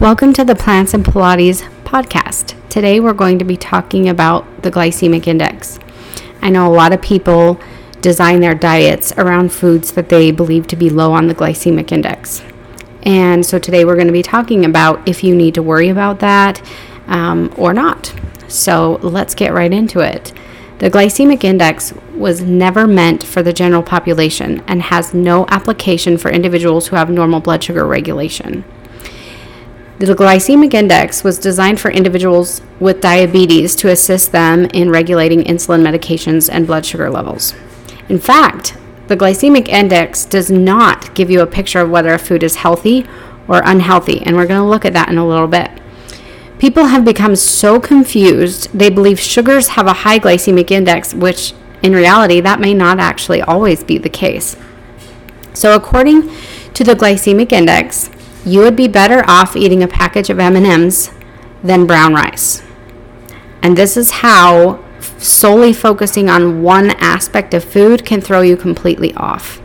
Welcome to the Plants and Pilates podcast. Today we're going to be talking about the glycemic index. I know a lot of people design their diets around foods that they believe to be low on the glycemic index. And so today we're going to be talking about if you need to worry about that um, or not. So let's get right into it. The glycemic index was never meant for the general population and has no application for individuals who have normal blood sugar regulation. The glycemic index was designed for individuals with diabetes to assist them in regulating insulin medications and blood sugar levels. In fact, the glycemic index does not give you a picture of whether a food is healthy or unhealthy, and we're going to look at that in a little bit. People have become so confused, they believe sugars have a high glycemic index, which in reality, that may not actually always be the case. So, according to the glycemic index, you would be better off eating a package of M&Ms than brown rice. And this is how solely focusing on one aspect of food can throw you completely off.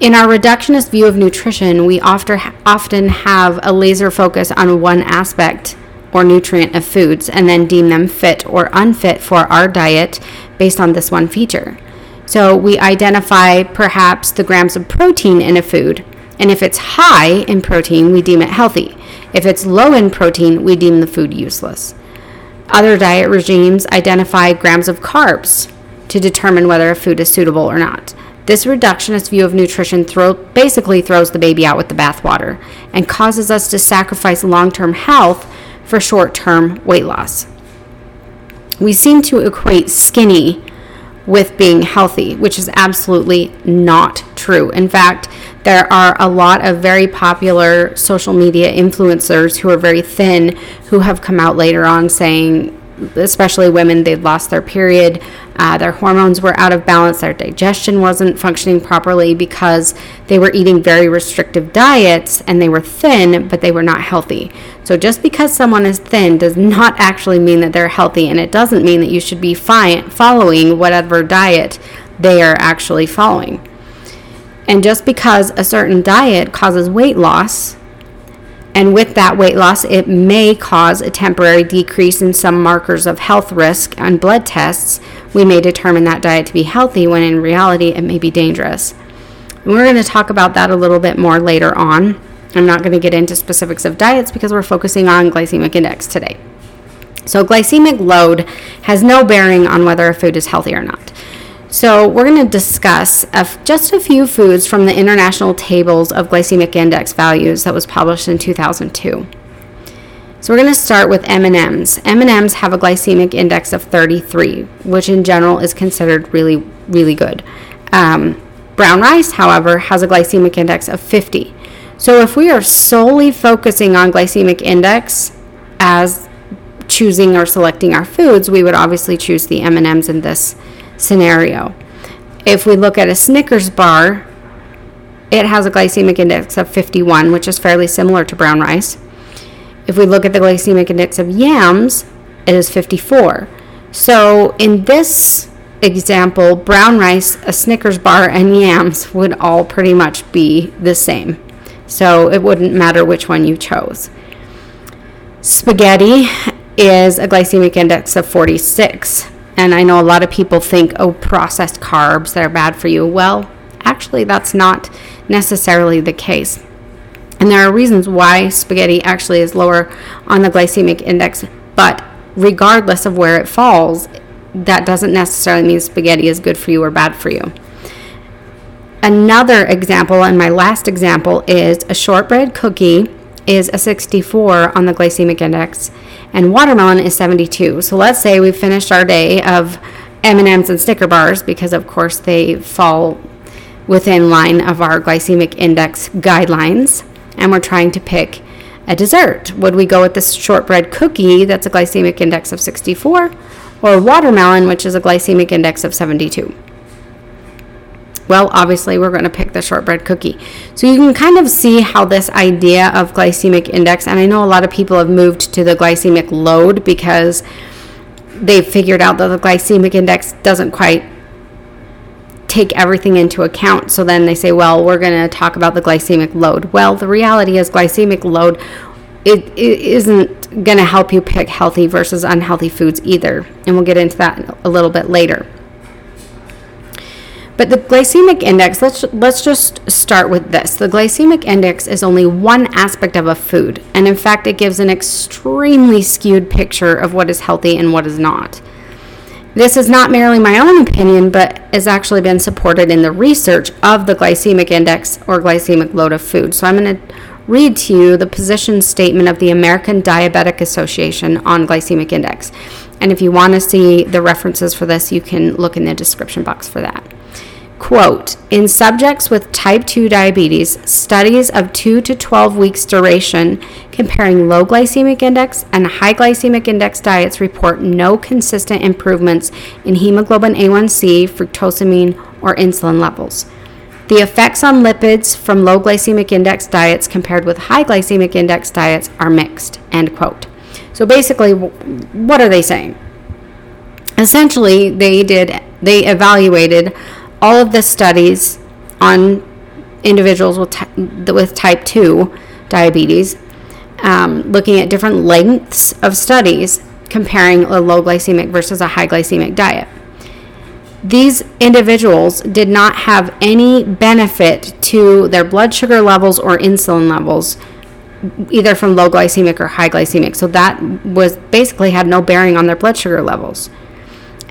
In our reductionist view of nutrition, we often have a laser focus on one aspect or nutrient of foods and then deem them fit or unfit for our diet based on this one feature. So we identify perhaps the grams of protein in a food and if it's high in protein, we deem it healthy. If it's low in protein, we deem the food useless. Other diet regimes identify grams of carbs to determine whether a food is suitable or not. This reductionist view of nutrition throw, basically throws the baby out with the bathwater and causes us to sacrifice long term health for short term weight loss. We seem to equate skinny with being healthy, which is absolutely not true. In fact, there are a lot of very popular social media influencers who are very thin who have come out later on saying, especially women, they'd lost their period, uh, their hormones were out of balance, their digestion wasn't functioning properly because they were eating very restrictive diets and they were thin, but they were not healthy. So just because someone is thin does not actually mean that they're healthy, and it doesn't mean that you should be fi- following whatever diet they are actually following. And just because a certain diet causes weight loss, and with that weight loss, it may cause a temporary decrease in some markers of health risk on blood tests. We may determine that diet to be healthy when in reality it may be dangerous. And we're going to talk about that a little bit more later on. I'm not going to get into specifics of diets because we're focusing on glycemic index today. So, glycemic load has no bearing on whether a food is healthy or not. So, we're going to discuss just a few foods from the International Tables of Glycemic Index Values that was published in 2002. So, we're going to start with M&Ms. M&Ms have a glycemic index of 33, which in general is considered really, really good. Um, brown rice, however, has a glycemic index of 50. So, if we are solely focusing on glycemic index as choosing or selecting our foods, we would obviously choose the M&Ms in this scenario. If we look at a Snickers bar, it has a glycemic index of 51, which is fairly similar to brown rice. If we look at the glycemic index of yams, it is 54. So in this example, brown rice, a Snickers bar, and yams would all pretty much be the same. So it wouldn't matter which one you chose. Spaghetti is a glycemic index of 46. And I know a lot of people think, oh, processed carbs, they're bad for you. Well, actually, that's not necessarily the case. And there are reasons why spaghetti actually is lower on the glycemic index, but regardless of where it falls, that doesn't necessarily mean spaghetti is good for you or bad for you. Another example, and my last example, is a shortbread cookie is a 64 on the glycemic index and watermelon is 72. So let's say we finished our day of M&Ms and Snicker bars because of course they fall within line of our glycemic index guidelines and we're trying to pick a dessert. Would we go with this shortbread cookie that's a glycemic index of 64 or watermelon which is a glycemic index of 72? Well, obviously, we're going to pick the shortbread cookie. So you can kind of see how this idea of glycemic index, and I know a lot of people have moved to the glycemic load because they've figured out that the glycemic index doesn't quite take everything into account. So then they say, well, we're going to talk about the glycemic load. Well, the reality is glycemic load it, it isn't going to help you pick healthy versus unhealthy foods either. And we'll get into that a little bit later. But the glycemic index, let's let's just start with this. The glycemic index is only one aspect of a food, and in fact, it gives an extremely skewed picture of what is healthy and what is not. This is not merely my own opinion, but has actually been supported in the research of the glycemic index or glycemic load of food. So I'm going to read to you the position statement of the American Diabetic Association on glycemic index. And if you want to see the references for this, you can look in the description box for that. Quote In subjects with type 2 diabetes, studies of 2 to 12 weeks duration comparing low glycemic index and high glycemic index diets report no consistent improvements in hemoglobin A1C, fructosamine, or insulin levels. The effects on lipids from low glycemic index diets compared with high glycemic index diets are mixed. End quote. So basically, what are they saying? Essentially, they did they evaluated all of the studies on individuals with, with type 2 diabetes, um, looking at different lengths of studies comparing a low glycemic versus a high glycemic diet. These individuals did not have any benefit to their blood sugar levels or insulin levels, either from low glycemic or high glycemic. So that was basically had no bearing on their blood sugar levels.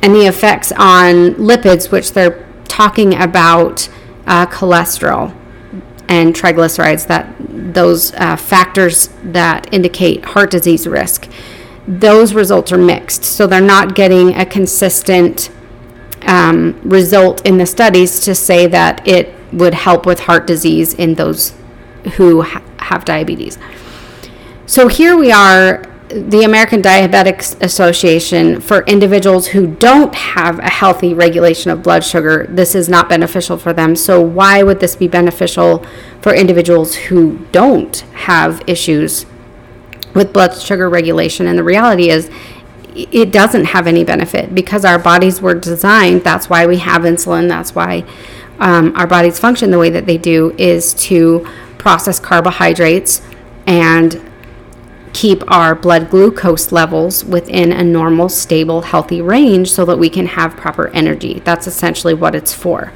And the effects on lipids, which they're talking about uh, cholesterol and triglycerides, that those uh, factors that indicate heart disease risk, those results are mixed. So they're not getting a consistent um, result in the studies to say that it would help with heart disease in those who ha- have diabetes. So here we are the American Diabetic Association for individuals who don't have a healthy regulation of blood sugar, this is not beneficial for them. So, why would this be beneficial for individuals who don't have issues with blood sugar regulation? And the reality is, it doesn't have any benefit because our bodies were designed. That's why we have insulin. That's why um, our bodies function the way that they do, is to process carbohydrates and keep our blood glucose levels within a normal, stable, healthy range so that we can have proper energy. That's essentially what it's for.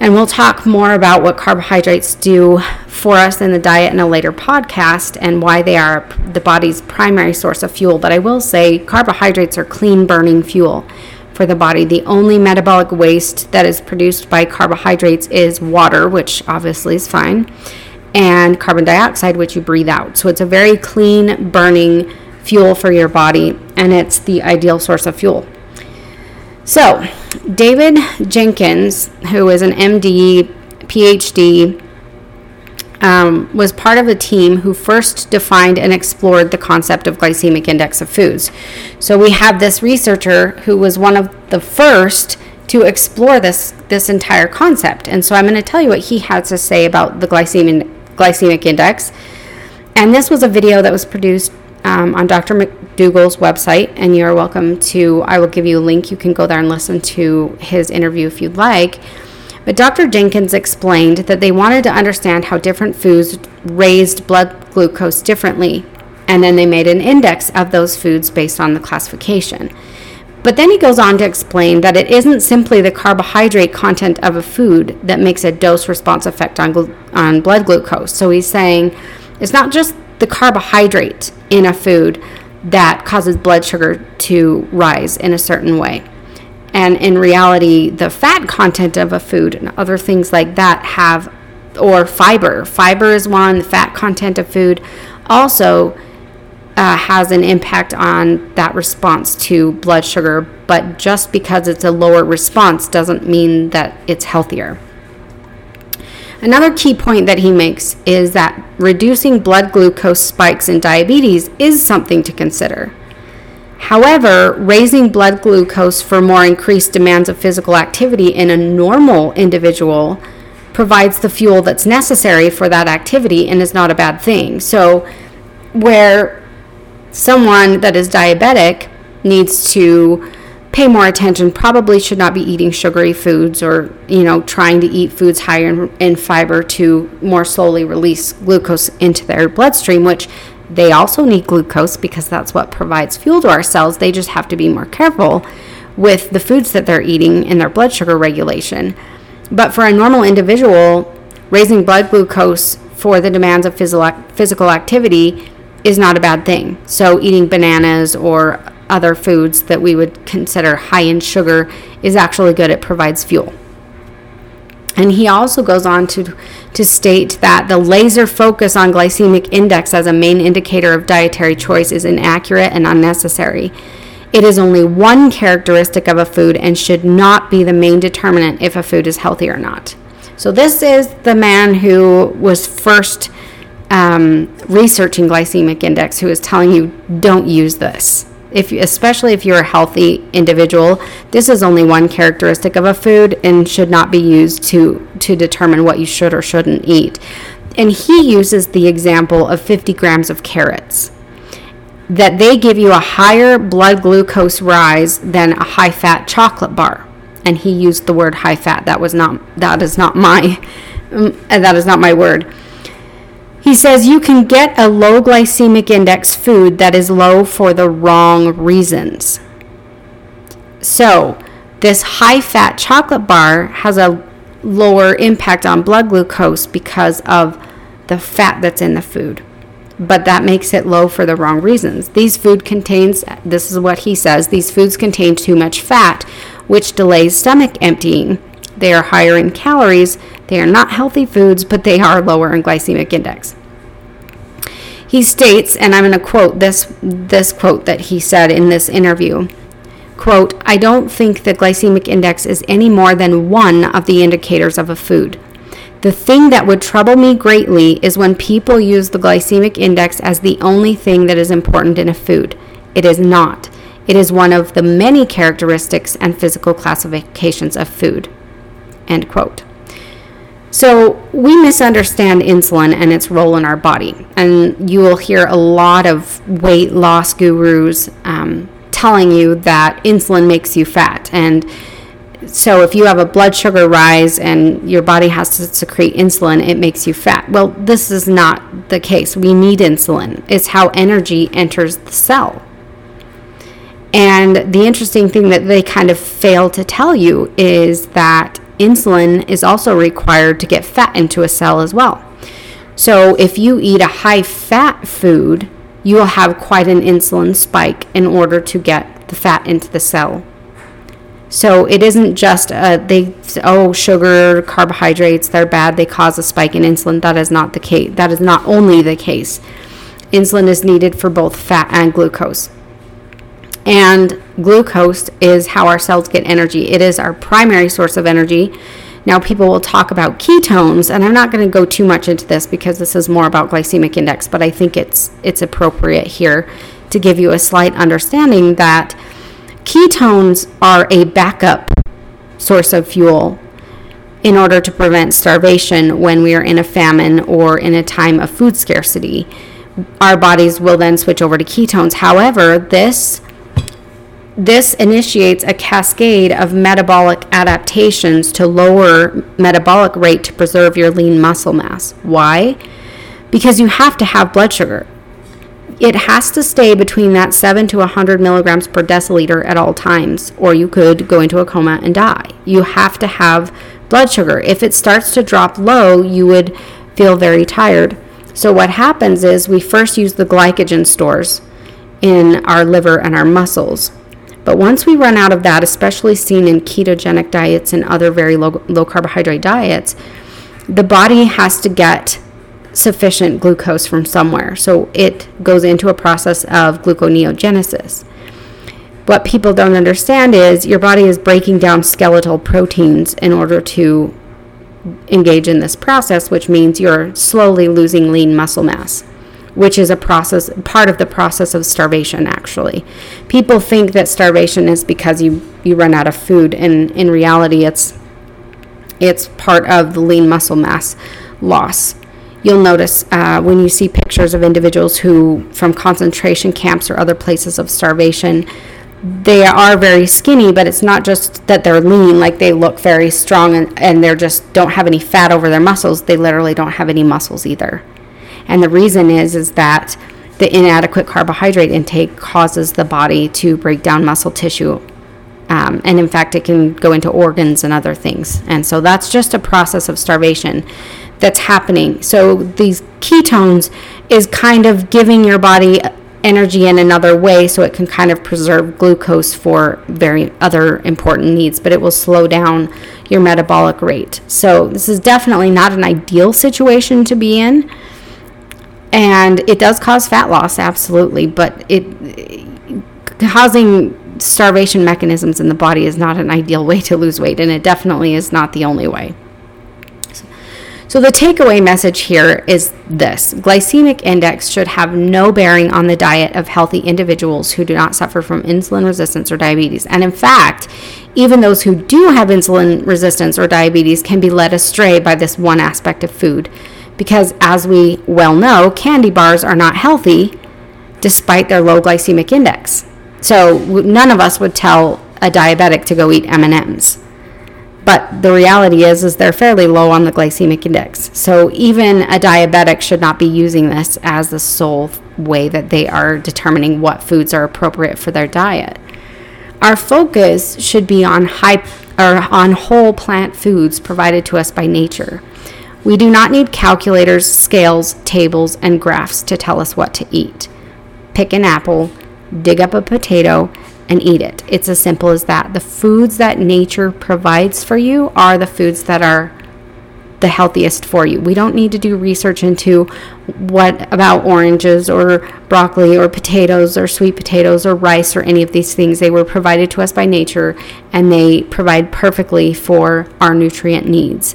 And we'll talk more about what carbohydrates do for us in the diet in a later podcast and why they are the body's primary source of fuel. But I will say carbohydrates are clean burning fuel for the body. The only metabolic waste that is produced by carbohydrates is water, which obviously is fine and carbon dioxide, which you breathe out. So it's a very clean burning fuel for your body, and it's the ideal source of fuel. So, David Jenkins, who is an MD, PhD, um, was part of a team who first defined and explored the concept of glycemic index of foods. So we have this researcher who was one of the first to explore this this entire concept. And so I'm going to tell you what he had to say about the glycemic glycemic index. And this was a video that was produced um, on Dr. McDougall's website, and you are welcome to, I will give you a link. You can go there and listen to his interview if you'd like. But Dr. Jenkins explained that they wanted to understand how different foods raised blood glucose differently, and then they made an index of those foods based on the classification. But then he goes on to explain that it isn't simply the carbohydrate content of a food that makes a dose response effect on, on blood glucose. So he's saying it's not just the carbohydrate in a food that causes blood sugar to rise in a certain way. And in reality, the fat content of a food and other things like that have, or fiber. Fiber is one, the fat content of food also uh, has an impact on that response to blood sugar, but just because it's a lower response doesn't mean that it's healthier. Another key point that he makes is that reducing blood glucose spikes in diabetes is something to consider. However, raising blood glucose for more increased demands of physical activity in a normal individual provides the fuel that's necessary for that activity and is not a bad thing. So, where someone that is diabetic needs to pay more attention probably should not be eating sugary foods or you know trying to eat foods higher in, in fiber to more slowly release glucose into their bloodstream which they also need glucose because that's what provides fuel to our cells. They just have to be more careful with the foods that they're eating and their blood sugar regulation. But for a normal individual raising blood glucose for the demands of physical activity is not a bad thing so eating bananas or other foods that we would consider high in sugar is actually good. It provides fuel. And he also goes on to, to state that the laser focus on glycemic index as a main indicator of dietary choice is inaccurate and unnecessary. It is only one characteristic of a food and should not be the main determinant if a food is healthy or not. So, this is the man who was first um, researching glycemic index who is telling you don't use this if especially if you're a healthy individual, this is only one characteristic of a food and should not be used to to determine what you should or shouldn't eat. And he uses the example of 50 grams of carrots that they give you a higher blood glucose rise than a high fat chocolate bar. And he used the word high fat. That was not that is not my that is not my word. He says you can get a low glycemic index food that is low for the wrong reasons. So, this high fat chocolate bar has a lower impact on blood glucose because of the fat that's in the food. But that makes it low for the wrong reasons. These food contains this is what he says, these foods contain too much fat, which delays stomach emptying. They are higher in calories they are not healthy foods, but they are lower in glycemic index. He states, and I'm going to quote this this quote that he said in this interview. Quote, I don't think the glycemic index is any more than one of the indicators of a food. The thing that would trouble me greatly is when people use the glycemic index as the only thing that is important in a food. It is not. It is one of the many characteristics and physical classifications of food. End quote. So, we misunderstand insulin and its role in our body. And you will hear a lot of weight loss gurus um, telling you that insulin makes you fat. And so, if you have a blood sugar rise and your body has to secrete insulin, it makes you fat. Well, this is not the case. We need insulin, it's how energy enters the cell. And the interesting thing that they kind of fail to tell you is that insulin is also required to get fat into a cell as well. So if you eat a high fat food, you will have quite an insulin spike in order to get the fat into the cell. So it isn't just uh, they oh sugar carbohydrates they're bad they cause a spike in insulin that is not the case that is not only the case. Insulin is needed for both fat and glucose. And glucose is how our cells get energy. It is our primary source of energy. Now, people will talk about ketones, and I'm not going to go too much into this because this is more about glycemic index, but I think it's it's appropriate here to give you a slight understanding that ketones are a backup source of fuel in order to prevent starvation when we are in a famine or in a time of food scarcity. Our bodies will then switch over to ketones. However, this this initiates a cascade of metabolic adaptations to lower metabolic rate to preserve your lean muscle mass. Why? Because you have to have blood sugar. It has to stay between that 7 to 100 milligrams per deciliter at all times, or you could go into a coma and die. You have to have blood sugar. If it starts to drop low, you would feel very tired. So, what happens is we first use the glycogen stores in our liver and our muscles but once we run out of that, especially seen in ketogenic diets and other very low, low carbohydrate diets, the body has to get sufficient glucose from somewhere. So it goes into a process of gluconeogenesis. What people don't understand is your body is breaking down skeletal proteins in order to engage in this process, which means you're slowly losing lean muscle mass which is a process part of the process of starvation actually people think that starvation is because you you run out of food and in reality it's it's part of the lean muscle mass loss you'll notice uh, when you see pictures of individuals who from concentration camps or other places of starvation they are very skinny, but it's not just that they're lean, like they look very strong and, and they're just don't have any fat over their muscles. They literally don't have any muscles either. And the reason is is that the inadequate carbohydrate intake causes the body to break down muscle tissue. Um, and in fact, it can go into organs and other things. And so that's just a process of starvation that's happening. So these ketones is kind of giving your body energy in another way so it can kind of preserve glucose for very other important needs but it will slow down your metabolic rate so this is definitely not an ideal situation to be in and it does cause fat loss absolutely but it causing starvation mechanisms in the body is not an ideal way to lose weight and it definitely is not the only way so, the takeaway message here is this glycemic index should have no bearing on the diet of healthy individuals who do not suffer from insulin resistance or diabetes. And in fact, even those who do have insulin resistance or diabetes can be led astray by this one aspect of food. Because, as we well know, candy bars are not healthy despite their low glycemic index. So, none of us would tell a diabetic to go eat M&Ms but the reality is is they're fairly low on the glycemic index. So even a diabetic should not be using this as the sole way that they are determining what foods are appropriate for their diet. Our focus should be on high or on whole plant foods provided to us by nature we do not need calculators scales tables and graphs to tell us what to eat pick an apple dig up a potato and eat it. It's as simple as that. The foods that nature provides for you are the foods that are the healthiest for you. We don't need to do research into what about oranges or broccoli or potatoes or sweet potatoes or rice or any of these things. They were provided to us by nature and they provide perfectly for our nutrient needs.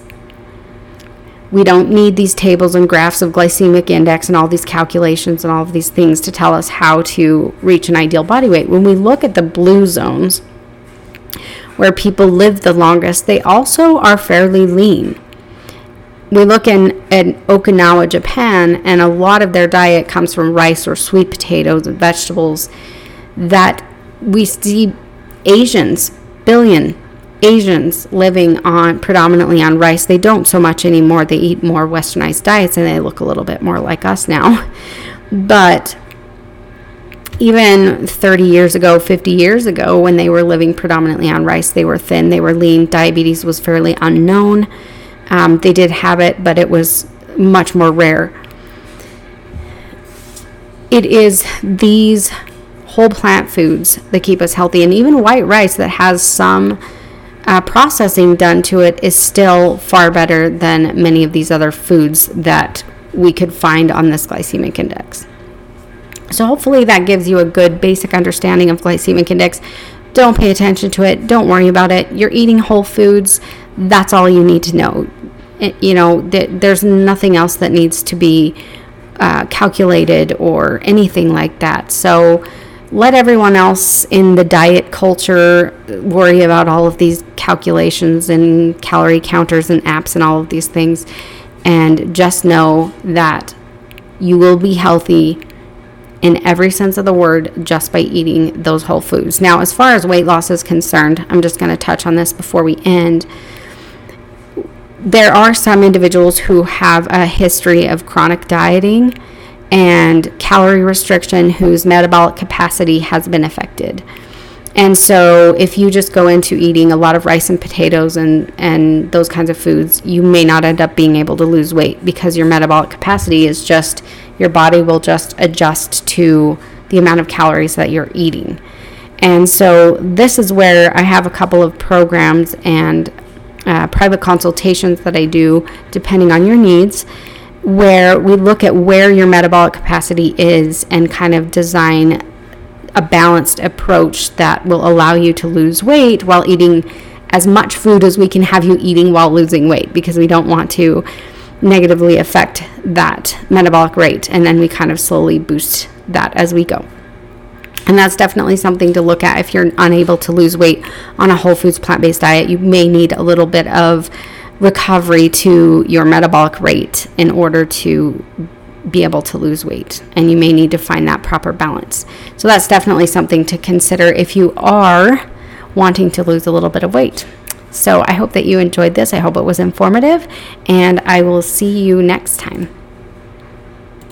We don't need these tables and graphs of glycemic index and all these calculations and all of these things to tell us how to reach an ideal body weight. When we look at the blue zones, where people live the longest, they also are fairly lean. We look in at Okinawa, Japan, and a lot of their diet comes from rice or sweet potatoes and vegetables that we see Asians, billion Asians living on predominantly on rice. They don't so much anymore. They eat more westernized diets and they look a little bit more like us now. But even 30 years ago, 50 years ago, when they were living predominantly on rice, they were thin, they were lean. Diabetes was fairly unknown. Um, they did have it, but it was much more rare. It is these whole plant foods that keep us healthy, and even white rice that has some uh, processing done to it is still far better than many of these other foods that we could find on this glycemic index. So, hopefully, that gives you a good basic understanding of glycemic index. Don't pay attention to it, don't worry about it. You're eating whole foods, that's all you need to know. It, you know, th- there's nothing else that needs to be uh, calculated or anything like that. So, let everyone else in the diet culture worry about all of these calculations and calorie counters and apps and all of these things. And just know that you will be healthy in every sense of the word just by eating those whole foods. Now, as far as weight loss is concerned, I'm just going to touch on this before we end. There are some individuals who have a history of chronic dieting and calorie restriction whose metabolic capacity has been affected. And so, if you just go into eating a lot of rice and potatoes and, and those kinds of foods, you may not end up being able to lose weight because your metabolic capacity is just, your body will just adjust to the amount of calories that you're eating. And so, this is where I have a couple of programs and uh, private consultations that I do depending on your needs where we look at where your metabolic capacity is and kind of design a balanced approach that will allow you to lose weight while eating as much food as we can have you eating while losing weight because we don't want to negatively affect that metabolic rate and then we kind of slowly boost that as we go. And that's definitely something to look at if you're unable to lose weight on a whole foods plant based diet. You may need a little bit of recovery to your metabolic rate in order to be able to lose weight. And you may need to find that proper balance. So that's definitely something to consider if you are wanting to lose a little bit of weight. So I hope that you enjoyed this. I hope it was informative, and I will see you next time.